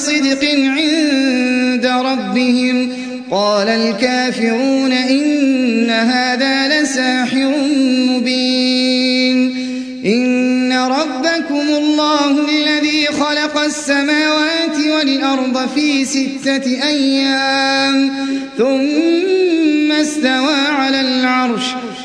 صدق عند ربهم. قال الكافرون إن هذا لساحر مبين. إن ربكم الله الذي خلق السماوات والأرض في ستة أيام ثم استوى على العرش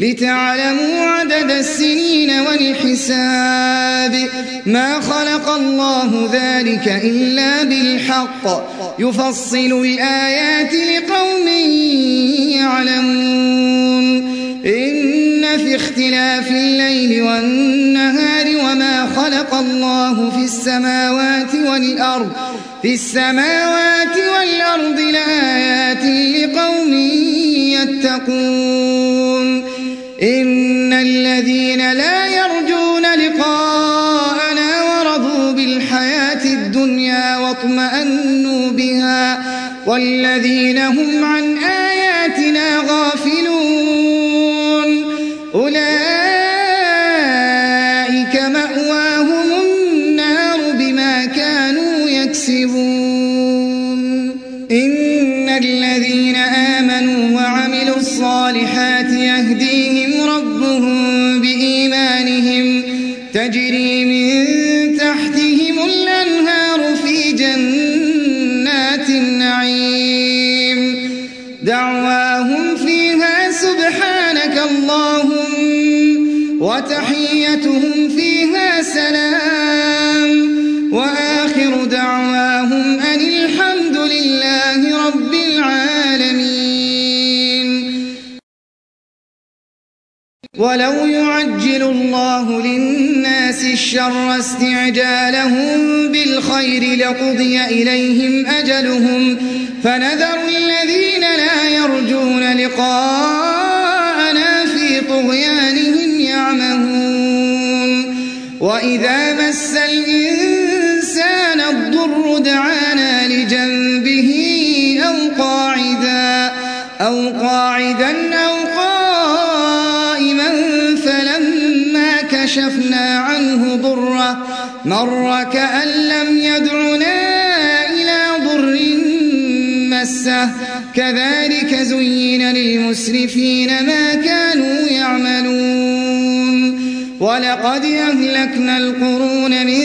لتعلموا عدد السنين والحساب ما خلق الله ذلك إلا بالحق. يفصل الآيات لقوم يعلمون. إن في اختلاف الليل والنهار وما خلق الله في السماوات والأرض في السماوات والأرض لآيات لقوم يتقون. إن الذين لا يرجون لقاءنا ورضوا بالحياة الدنيا واطمأنوا بها والذين هم عن فيها سلام وآخر دعواهم أن الحمد لله رب العالمين. ولو يعجل الله للناس الشر استعجالهم بالخير لقضي إليهم أجلهم. فنذر الذين لا يرجون لقاءنا في طغيانهم يعمهون. وإذا مس الإنسان الضر دعانا لجنبه أو قاعدا أو قاعدا أو قائما فلما كشفنا عنه ضره مر كأن لم يدعنا إلى ضر مسه كذلك زين للمسرفين ما كانوا يعملون ولقد أهلكنا القرون من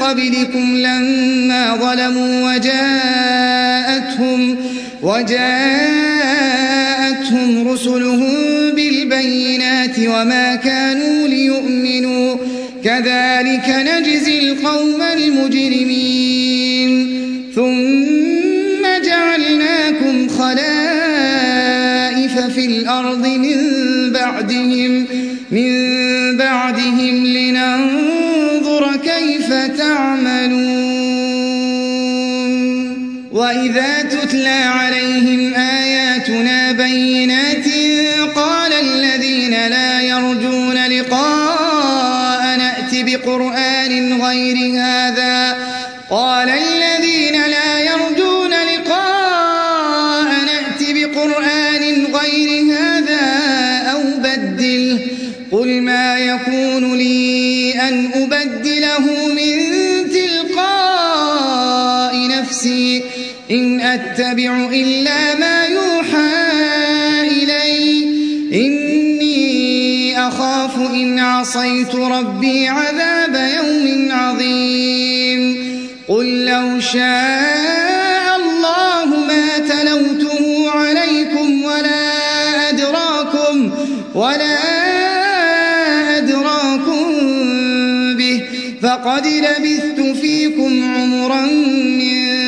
قبلكم لما ظلموا وجاءتهم وجاءتهم رسلهم بالبينات وما كانوا ليؤمنوا. كذلك نجزي القوم المجرمين. ثم جعلناكم خلائف في الأرض من بعدهم من وإذا تتلى أتبع إلا ما يوحى إلي. إني أخاف إن عصيت ربي عذاب يوم عظيم. قل لو شاء الله ما تلوته عليكم ولا أدراكم ولا أدراكم به. فقد لبثت فيكم عمرا من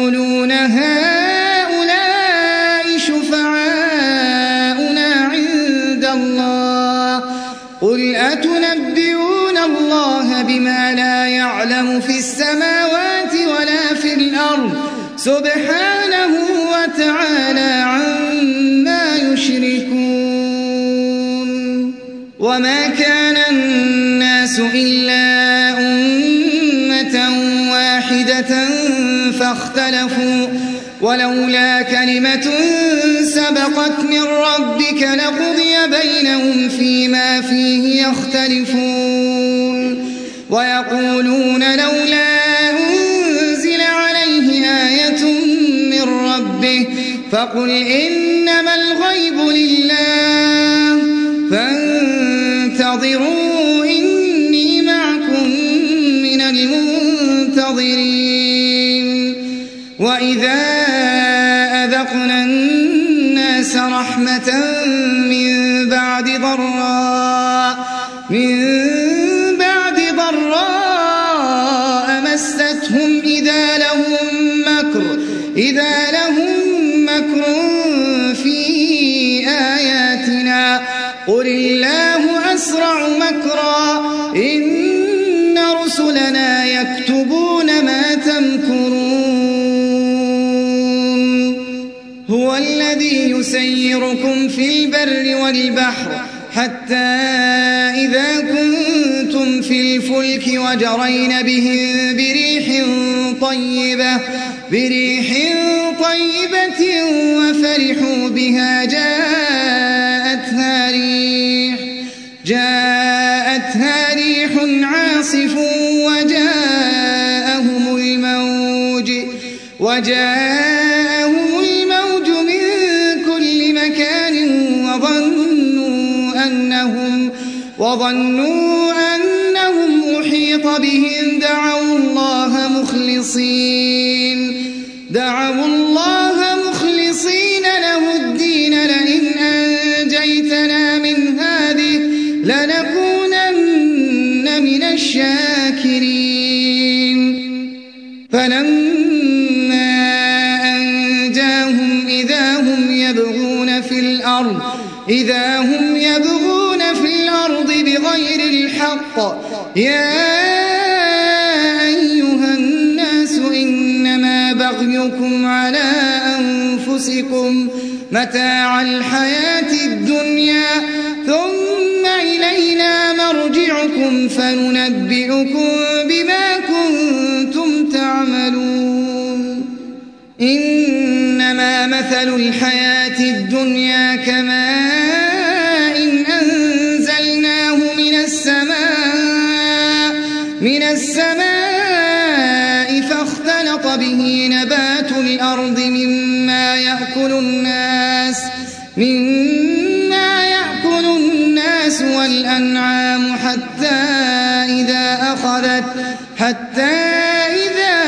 بما لا يعلم في السماوات ولا في الأرض. سبحانه وتعالى عما يشركون. وما كان الناس إلا أمة واحدة فاختلفوا. ولولا كلمة سبقت من ربك لقضي بينهم فيما فيه يختلفون. ويقولون لولا أنزل عليه آية من ربه فقل إنما الغيب لله فانتظروا إني معكم من المنتظرين وإذا أذقنا الناس رحمة يسيركم في البر والبحر حتى إذا كنتم في الفلك وجرين بهم بريح طيبة بريح طيبة وفرحوا بها جاءتها ريح جاءتها ريح عاصف وجاءهم الموج وجاءهم وظنوا أنهم أحيط بهم دعوا الله مخلصين. دعوا الله الحق. يا أيها الناس إنما بغيكم على أنفسكم متاع الحياة الدنيا ثم إلينا مرجعكم فننبئكم بما كنتم تعملون. إنما مثل الحياة الدنيا كماء به نبات الأرض مما يأكل الناس مما يأكل الناس والأنعام حتى إذا أخذت حتى إذا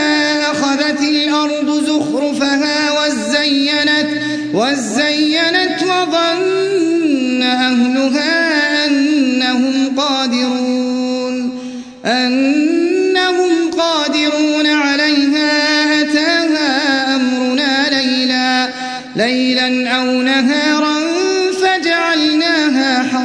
أخذت الأرض زخرفها وزينت وزينت وظن أهلها أنهم قادرون أنهم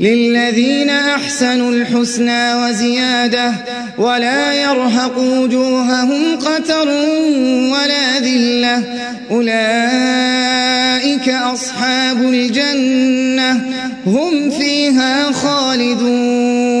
للذين أحسنوا الحسنى وزيادة ولا يرهق وجوههم قتر ولا ذلة أولئك أصحاب الجنة هم فيها خالدون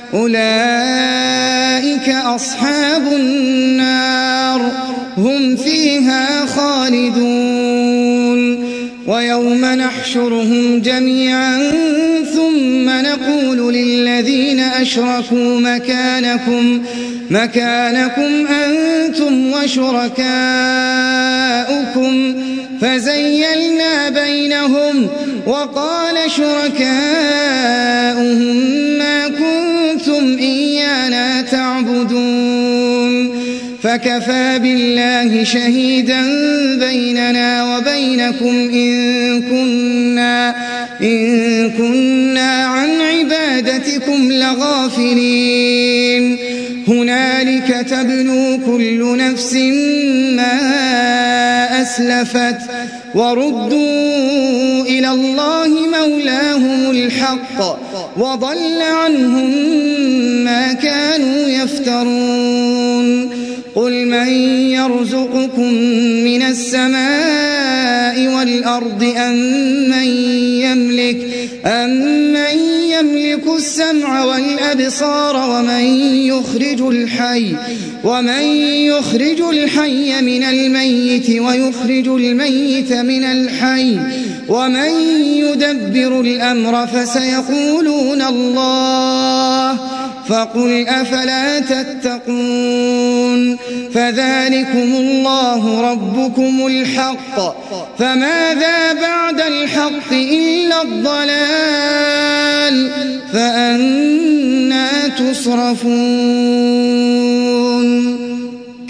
أولئك أصحاب النار هم فيها خالدون. ويوم نحشرهم جميعا ثم نقول للذين أشركوا مكانكم مكانكم أنتم وشركاؤكم. فزيلنا بينهم وقال شركاؤهم كنتم إيانا تعبدون. فكفى بالله شهيدا بيننا وبينكم إن كنا, إن كنا عن عبادتكم لغافلين. هنالك تبلو كل نفس ما أسلفت وردوا إلى الله مولاهم الحق. وضل عنهم ما كانوا يفترون. قل من يرزقكم من السماء والأرض أم من يملك أم من يملك السمع والأبصار ومن يخرج الحي ومن يخرج الحي من الميت ويخرج الميت من الحي ومن يدبر الأمر فسيقولون الله فقل أفلا تتقون فذلكم الله ربكم الحق فماذا بعد الحق إلا الضلال فأنا تصرفون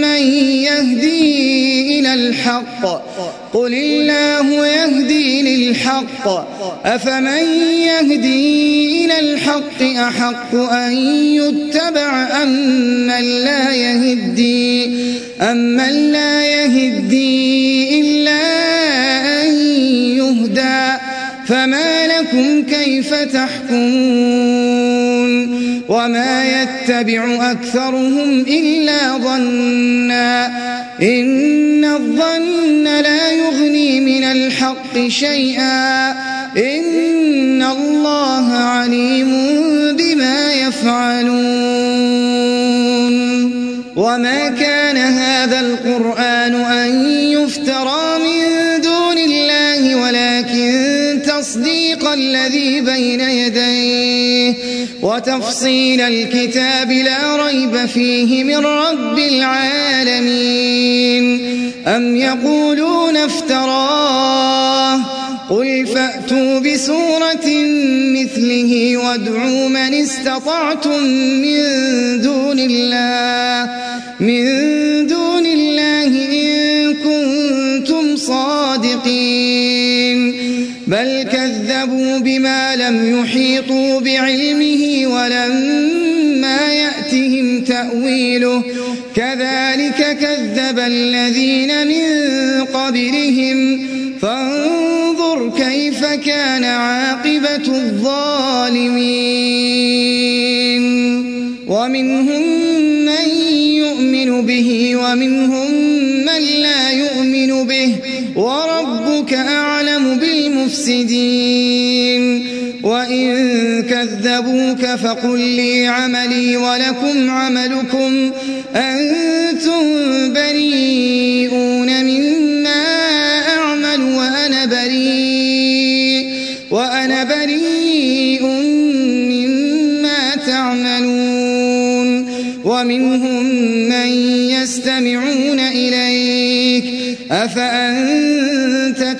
من يهدي إلى الحق. قل الله يهدي للحق. أفمن يهدي إلى الحق أحق أن يتبع أم من لا يهدي؟ أم لا يهدي إلا أن يهدى؟ فما لكم كيف تحكمون؟ وما يتبع أكثرهم إلا ظنا إن الظن لا يغني من الحق شيئا إن الله عليم بما يفعلون وما كان هذا القرآن أن يفترى من دون الله ولكن تصديق الذي بين يديه وتفصيل الكتاب لا ريب فيه من رب العالمين. أم يقولون افتراه؟ قل فأتوا بسورة مثله وادعوا من استطعتم من دون الله من بل كذبوا بما لم يحيطوا بعلمه ولما يأتهم تأويله. كذلك كذب الذين من قبلهم. فانظر كيف كان عاقبة الظالمين. ومنهم من يؤمن به ومنهم بالمفسدين وإن كذبوك فقل لي عملي ولكم عملكم. أنتم بريئون مما أعمل وأنا بريء. وأنا بريء مما تعملون. ومنهم من يستمعون إليك. أفأنت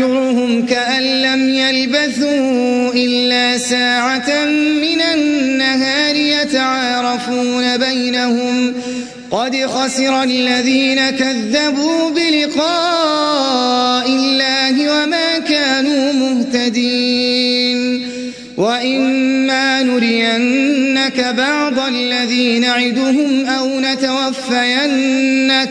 ويوم يحشرهم كأن لم يلبثوا إلا ساعة من النهار يتعارفون بينهم. قد خسر الذين كذبوا بلقاء الله وما كانوا مهتدين. وإما نرينك بعض الذي نعدهم أو نتوفينك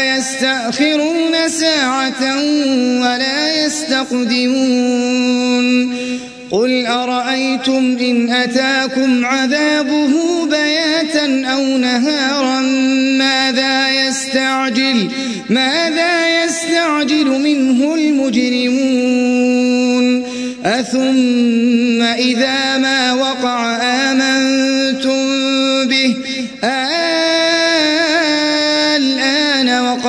يستأخرون ساعة ولا يستقدمون. قل أرأيتم إن أتاكم عذابه بياتا أو نهارا؟ ماذا يستعجل؟ ماذا يستعجل منه المجرمون؟ أثم إذا ما وقع آمنتم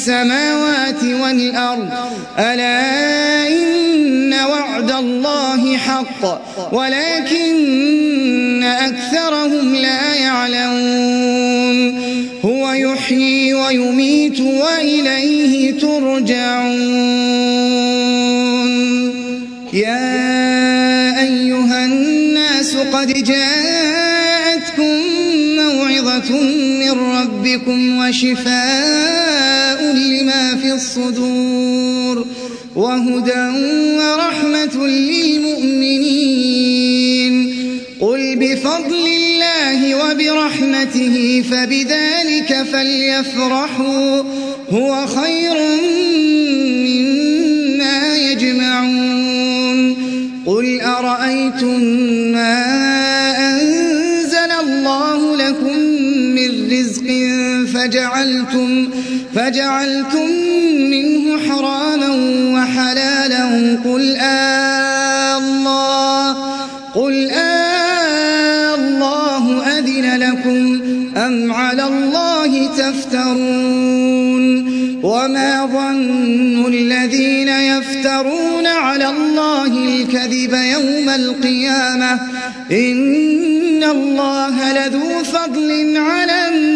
السماوات والأرض. ألا إن وعد الله حق. ولكن أكثرهم لا يعلمون. هو يحيي ويميت وإليه ترجعون. يا أيها الناس قد موعظة من ربكم وشفاء في الصدور وهدى ورحمة للمؤمنين. قل بفضل الله وبرحمته فبذلك فليفرحوا. هو خير مما يجمعون. قل أرأيتم ما فجعلتم, فجعلتم منه حراما وحلالا قل آه الله قل آه الله أذن لكم أم على الله تفترون وما ظن الذين يفترون على الله الكذب يوم القيامة إن الله لذو فضل على الناس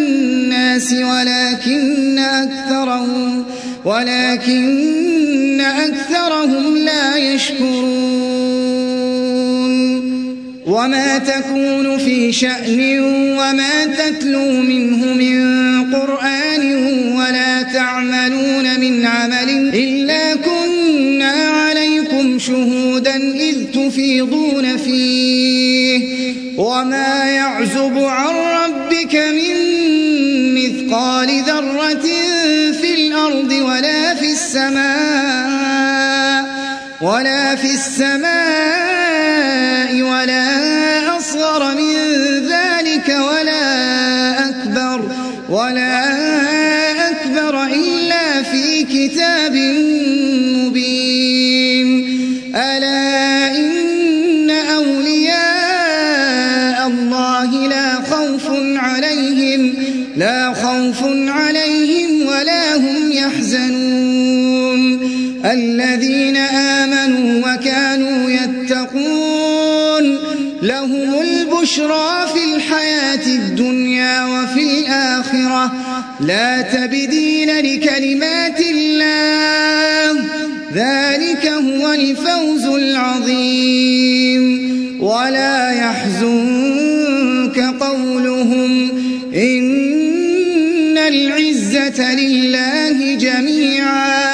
ولكن أكثرهم ولكن أكثرهم لا يشكرون. وما تكون في شأن وما تتلو منه من قرآن ولا تعملون من عمل إلا كنا عليكم شهودا إذ تفيضون فيه. وما يعزب عن ربك من مثقال ذرة في الأرض ولا في السماء ولا في السماء ولا أصغر من ذلك ولا أكبر ولا أكبر إلا في كتاب مبين ألا الذين آمنوا وكانوا يتقون لهم البشرى في الحياة الدنيا وفي الآخرة. لا تبديل لكلمات الله. ذلك هو الفوز العظيم. ولا يحزنك قولهم. إن العزة لله جميعا.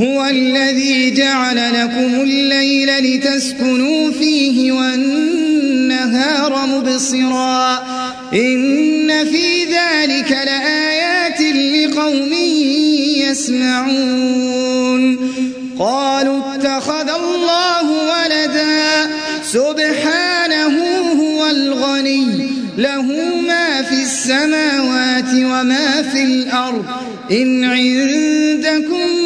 هو الذي جعل لكم الليل لتسكنوا فيه والنهار مبصرا. إن في ذلك لآيات لقوم يسمعون. قالوا اتخذ الله ولدا. سبحانه هو الغني. له ما في السماوات وما في الأرض. إن عندكم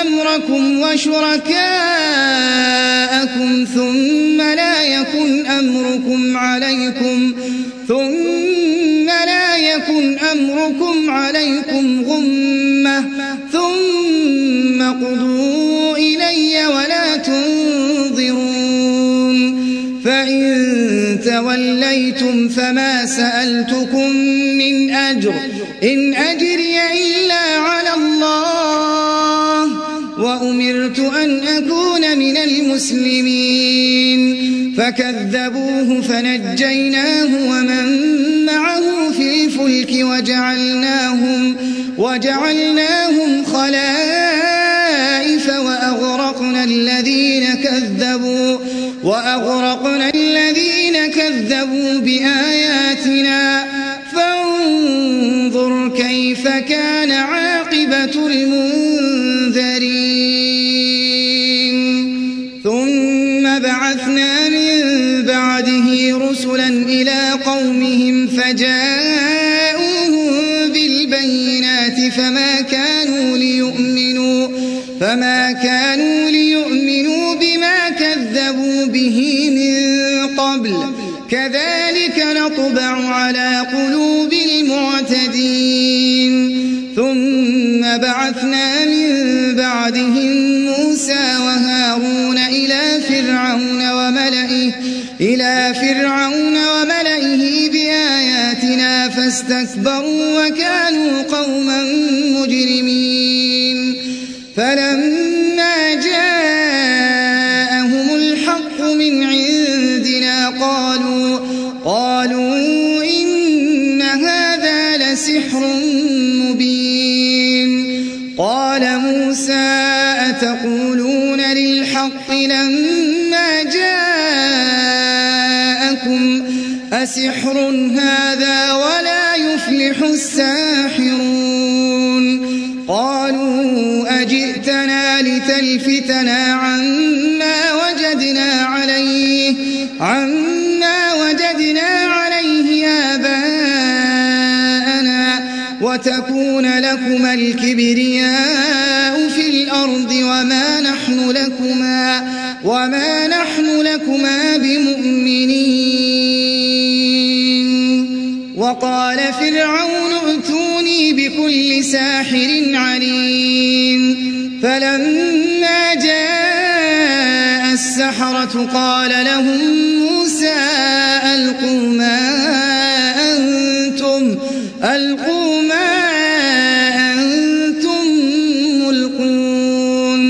أمركم وشركاءكم ثم لا يكن أمركم عليكم ثم لا يكن أمركم عليكم غمة ثم قضوا إلي ولا تنظرون فإن توليتم فما سألتكم من أجر إن أجري إلا الله وأمرت أن أكون من المسلمين. فكذبوه فنجيناه ومن معه في الفلك وجعلناهم, وجعلناهم خلائف وأغرقنا الذين كذبوا وأغرقنا الذين كذبوا بآياتنا. فانظر كيف كان عاقبة المنذرين. إلى قومهم فجاءوهم بالبينات فما كانوا ليؤمنوا فما كانوا ليؤمنوا بما كذبوا به من قبل. كذلك نطبع على قلوب المعتدين. ثم بعثنا من بعدهم موسى وهارون إلى فرعون وملئه بآياتنا فاستكبروا وكانوا قوما مجرمين. فلما جاءهم الحق من عندنا قالوا قالوا إن هذا لسحر مبين. قال موسى أتقولون للحق لما أسحر هذا ولا يفلح الساحرون. قالوا أجئتنا لتلفتنا عما وجدنا عليه عما وجدنا عليه آباءنا وتكون لكما الكبرياء في الأرض وما نحن لكما وما نحن لكما بمؤمنين. وقال فرعون ائتوني بكل ساحر عليم. فلما جاء السحرة قال لهم موسى ألقوا ما أنتم ألقوا ما أنتم ملقون.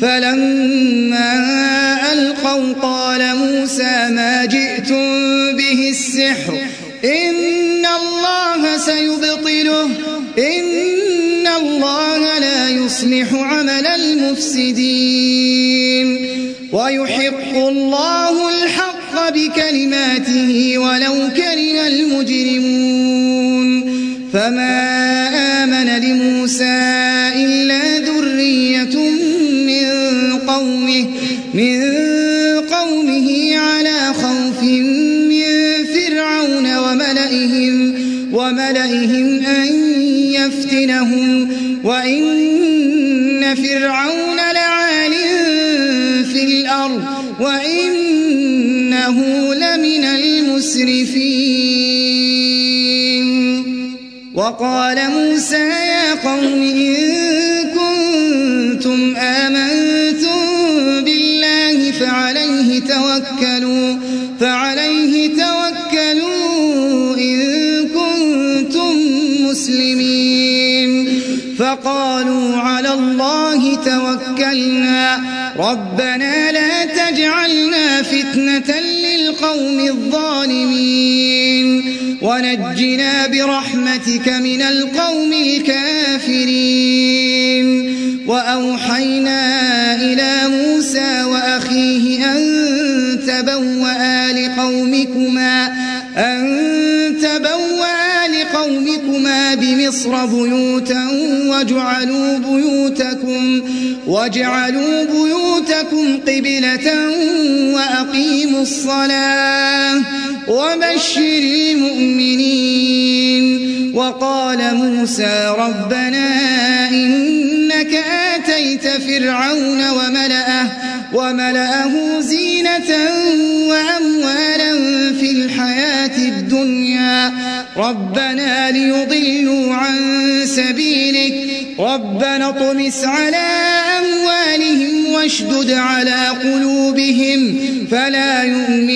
فلما ألقوا قال موسى ما جئتم به السحر إن سيبطله. إن الله لا يصلح عمل المفسدين. ويحق الله الحق بكلماته ولو كره المجرمون. فما آمن لموسى إلا وملئهم أن يفتنهم وإن فرعون لعال في الأرض وإنه لمن المسرفين. وقال موسى يا قوم إن كنتم آمنتم مسلمين فقالوا على الله توكلنا. ربنا لا تجعلنا فتنة للقوم الظالمين. ونجنا برحمتك من القوم الكافرين. وأوحينا إلى موسى وأخيه أن تبوأ لقومكما أن بمصر بيوتا وجعلوا بيوتكم وجعلوا بيوتكم قبلة وأقيموا الصلاة وبشر المؤمنين. وقال موسى ربنا إنك آتيت فرعون وملأه وملأه زينة وأموالا في الحياة الدنيا. ربنا ليضلوا عن سبيلك ربنا اطمس على أموالهم واشدد على قلوبهم فلا يؤمنوا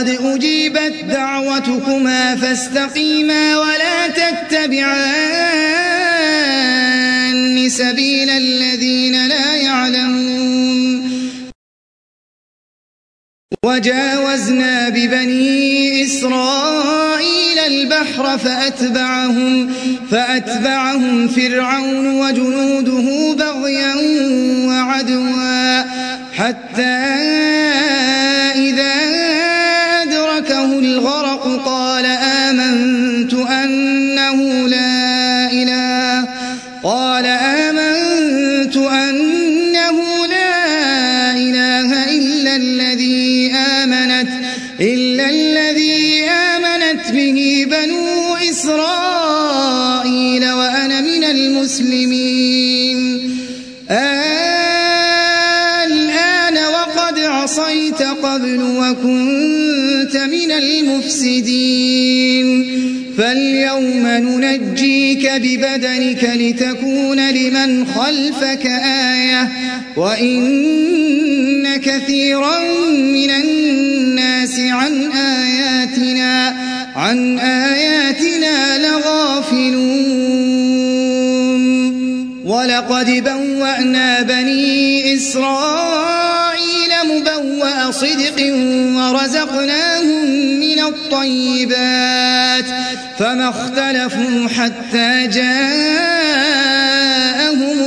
قد أجيبت دعوتكما فاستقيما ولا تتبعان سبيل الذين لا يعلمون. وجاوزنا ببني إسرائيل البحر فأتبعهم, فأتبعهم فرعون وجنوده بغيا وعدوا حتى قبل وكنت من المفسدين. فاليوم ننجيك ببدنك لتكون لمن خلفك آية وإن كثيرا من الناس عن آياتنا عن آياتنا لغافلون. ولقد بوأنا بني إسرائيل مبوأ صدق ورزقناهم من الطيبات فما اختلفوا حتى جاءهم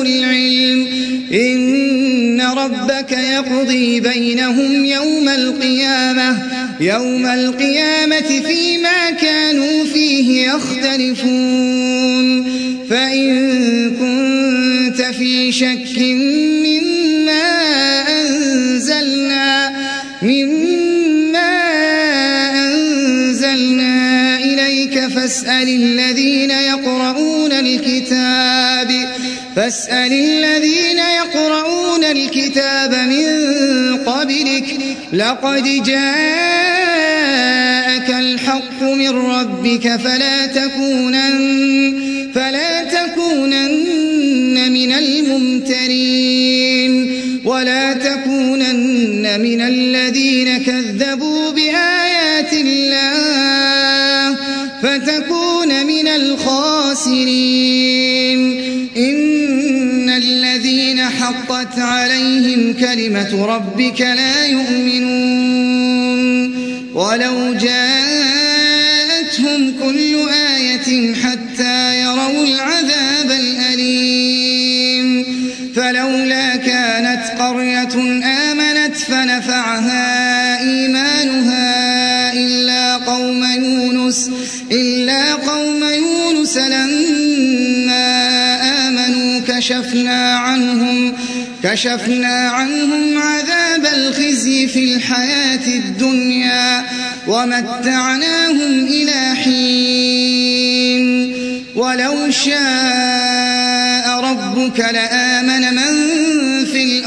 العلم. إن ربك يقضي بينهم يوم القيامة يوم القيامة فيما كانوا فيه يختلفون. فإن كنت في شك مما أنزلنا مما أنزلنا إليك فاسأل الذين يقرؤون الكتاب فاسأل الذين يقرؤون الكتاب من قبلك لقد جاءك الحق من ربك فلا تكونن فلا تكونن من الممترين ولا تكونن من الذين كذبوا بآيات الله فتكون من الخاسرين. إن الذين حقت عليهم كلمة ربك لا يؤمنون. ولو جاءتهم كل آية حتى يروا العذاب الأليم. فلولا كانت قرية آمنت فنفعها إيمانها إلا قوم يونس إلا قوم يونس لما آمنوا كشفنا عنهم كشفنا عنهم عذاب الخزي في الحياة الدنيا ومتعناهم إلى حين. ولو شاء ربك لآمن من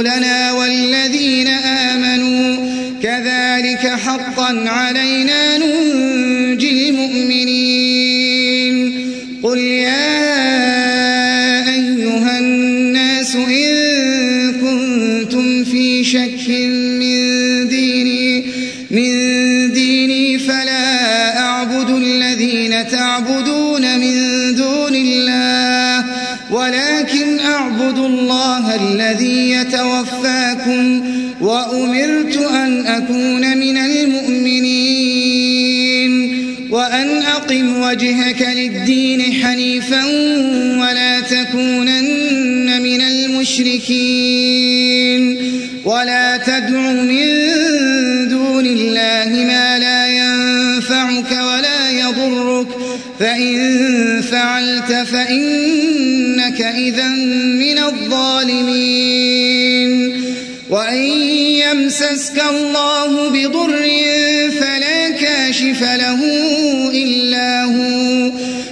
رسلنا والذين آمنوا كذلك حقا علينا ننجي وجهك للدين حنيفا ولا تكونن من المشركين ولا تدع من دون الله ما لا ينفعك ولا يضرك فإن فعلت فإنك إذا من الظالمين وإن يمسسك الله بضر فلا كاشف له إلا